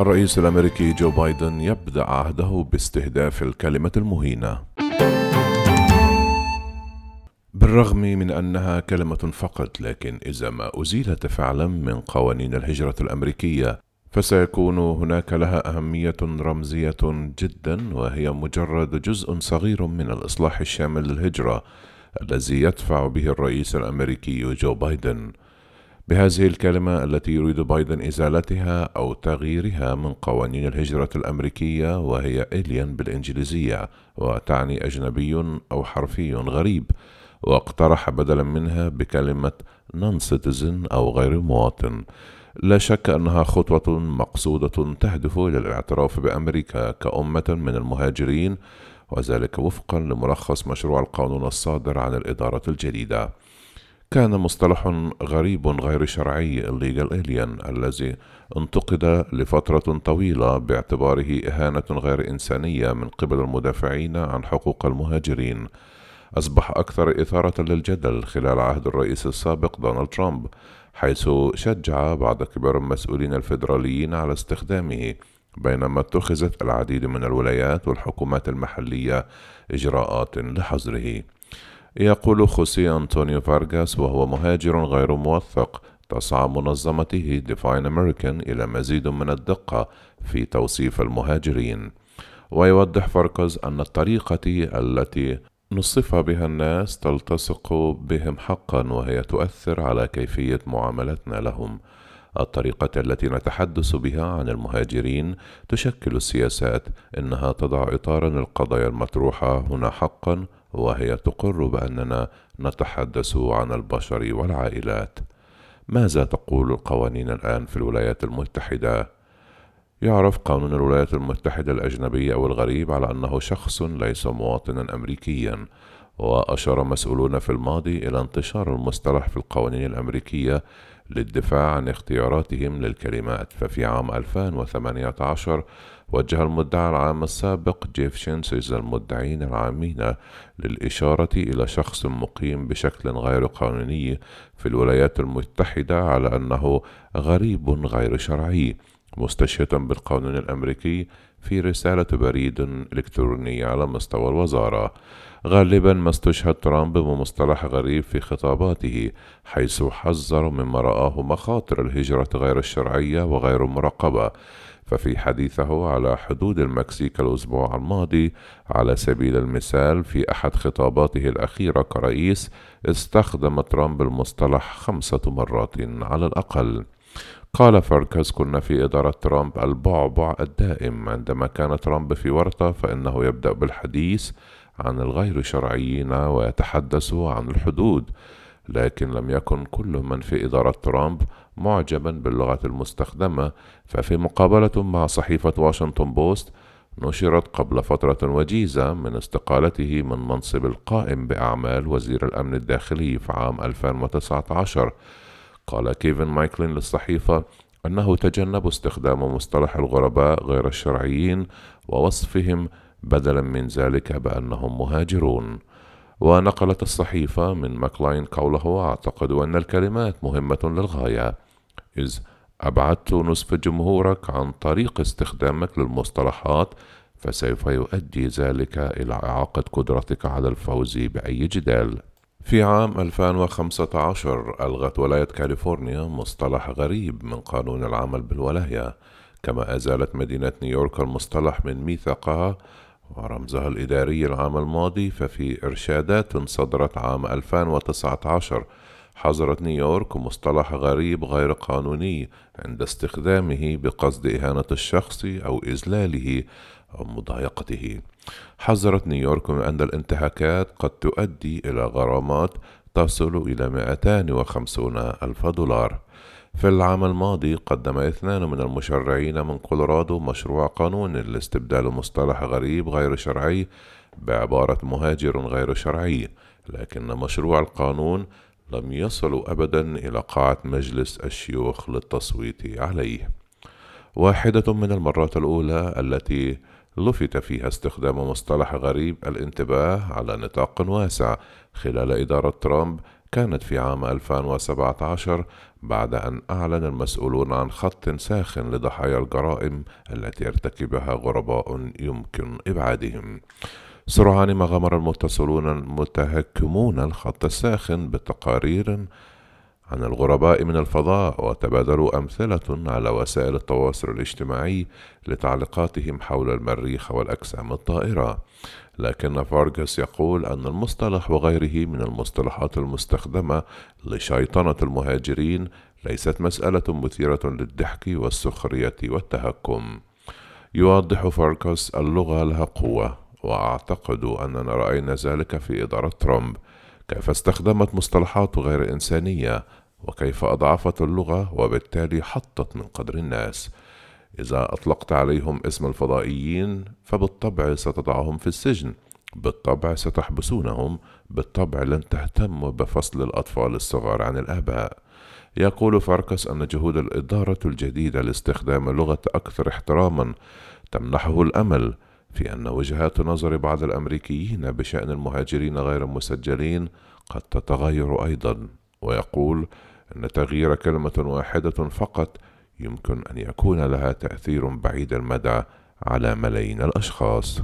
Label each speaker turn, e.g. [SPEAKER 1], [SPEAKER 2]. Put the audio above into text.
[SPEAKER 1] الرئيس الأمريكي جو بايدن يبدأ عهده باستهداف الكلمة المهينة. بالرغم من أنها كلمة فقط لكن إذا ما أزيلت فعلا من قوانين الهجرة الأمريكية فسيكون هناك لها أهمية رمزية جدا وهي مجرد جزء صغير من الإصلاح الشامل للهجرة الذي يدفع به الرئيس الأمريكي جو بايدن. بهذه الكلمة التي يريد بايدن إزالتها أو تغييرها من قوانين الهجرة الأمريكية وهي إليان بالإنجليزية وتعني أجنبي أو حرفي غريب واقترح بدلا منها بكلمة نون سيتيزن أو غير مواطن. لا شك أنها خطوة مقصودة تهدف إلى الاعتراف بأمريكا كأمة من المهاجرين وذلك وفقا لملخص مشروع القانون الصادر عن الإدارة الجديدة. كان مصطلح غريب غير شرعي illegal alien الذي انتقد لفترة طويلة باعتباره إهانة غير إنسانية من قبل المدافعين عن حقوق المهاجرين. أصبح أكثر إثارة للجدل خلال عهد الرئيس السابق دونالد ترامب حيث شجع بعض كبار المسؤولين الفيدراليين على استخدامه بينما اتخذت العديد من الولايات والحكومات المحلية إجراءات لحظره. يقول خوسي أنطونيو فارغاس وهو مهاجر غير موثق تسعى منظمته Define American إلى مزيد من الدقة في توصيف المهاجرين. ويوضح فارغاس أن الطريقة التي نصف بها الناس تلتصق بهم حقا وهي تؤثر على كيفية معاملتنا لهم. الطريقة التي نتحدث بها عن المهاجرين تشكل السياسات إنها تضع إطارا للقضايا المطروحة هنا حقا وهي تقر بأننا نتحدث عن البشر والعائلات ماذا تقول القوانين الآن في الولايات المتحدة؟ يعرف قانون الولايات المتحدة الأجنبي أو الغريب على أنه شخص ليس مواطنا أمريكيا وأشار مسؤولون في الماضي إلى انتشار المصطلح في القوانين الأمريكية للدفاع عن اختياراتهم للكلمات. ففي عام 2018 وجه المدعي العام السابق جيف سيشنز المدعين العامين للإشارة إلى شخص مقيم بشكل غير قانوني في الولايات المتحدة على أنه غريب غير شرعي. مستشهدا بالقانون الأمريكي في رسالة بريد إلكتروني على مستوى الوزارة. غالبا ما استشهد ترامب بمصطلح غريب في خطاباته حيث حذر مما رآه مخاطر الهجرة غير الشرعية وغير المراقبة ففي حديثه على حدود المكسيك الأسبوع الماضي على سبيل المثال في أحد خطاباته الأخيرة كرئيس استخدم ترامب المصطلح خمسة مرات على الأقل. قال فاركاس كنا في إدارة ترامب البعبع الدائم. عندما كان ترامب في ورطة فإنه يبدأ بالحديث عن الغير شرعيين ويتحدث عن الحدود لكن لم يكن كل من في إدارة ترامب معجبا باللغة المستخدمة. ففي مقابلة مع صحيفة واشنطن بوست نشرت قبل فترة وجيزة من استقالته من منصب القائم بأعمال وزير الأمن الداخلي في عام 2019 قال كيفن مايكلين للصحيفة أنه تجنب استخدام مصطلح الغرباء غير الشرعيين ووصفهم بدلا من ذلك بأنهم مهاجرون. ونقلت الصحيفة من ماكلاين قوله أعتقد أن الكلمات مهمة للغاية إذ أبعدت نصف جمهورك عن طريق استخدامك للمصطلحات فسوف يؤدي ذلك إلى إعاقة قدرتك على الفوز بأي جدال. في عام 2015 ألغت ولاية كاليفورنيا مصطلح غريب من قانون العمل بالولاية كما أزالت مدينة نيويورك المصطلح من ميثاقها ورمزها الإداري العام الماضي ففي إرشادات صدرت عام 2019 حظرت نيويورك مصطلح غريب غير قانوني عند استخدامه بقصد إهانة الشخص أو إذلاله أو مضايقته. حذرت نيويورك من أن الانتهاكات قد تؤدي إلى غرامات تصل إلى 250 ألف دولار. في العام الماضي قدم اثنان من المشرعين من كولورادو مشروع قانون لاستبدال مصطلح غريب غير شرعي بعبارة مهاجر غير شرعي لكن مشروع القانون لم يصلوا أبدا إلى قاعة مجلس الشيوخ للتصويت عليه. واحدة من المرات الأولى التي لفت فيها استخدام مصطلح غريب الانتباه على نطاق واسع خلال إدارة ترامب كانت في عام 2017 بعد أن أعلن المسؤولون عن خط ساخن لضحايا الجرائم التي يرتكبها غرباء يمكن إبعادهم. سرعان ما غمر المتصلون المتهكمون الخط الساخن بتقارير عن الغرباء من الفضاء وتبادلوا أمثلة على وسائل التواصل الاجتماعي لتعليقاتهم حول المريخ والأجسام الطائرة. لكن فارغس يقول أن المصطلح وغيره من المصطلحات المستخدمة لشيطنة المهاجرين ليست مسألة مثيرة للضحك والسخرية والتهكم. يوضح فاركس اللغة لها قوة. وأعتقد أننا رأينا ذلك في إدارة ترامب. كيف استخدمت مصطلحات غير إنسانية وكيف أضعفت اللغة وبالتالي حطت من قدر الناس. إذا أطلقت عليهم اسم الفضائيين فبالطبع ستضعهم في السجن. بالطبع ستحبسونهم. بالطبع لن تهتم بفصل الأطفال الصغار عن الآباء. يقول فاركس أن جهود الإدارة الجديدة لاستخدام لغة أكثر احتراما تمنحه الأمل. في أن وجهات نظر بعض الأمريكيين بشأن المهاجرين غير المسجلين قد تتغير أيضا ويقول أن تغيير كلمة واحدة فقط يمكن أن يكون لها تأثير بعيد المدى على ملايين الأشخاص.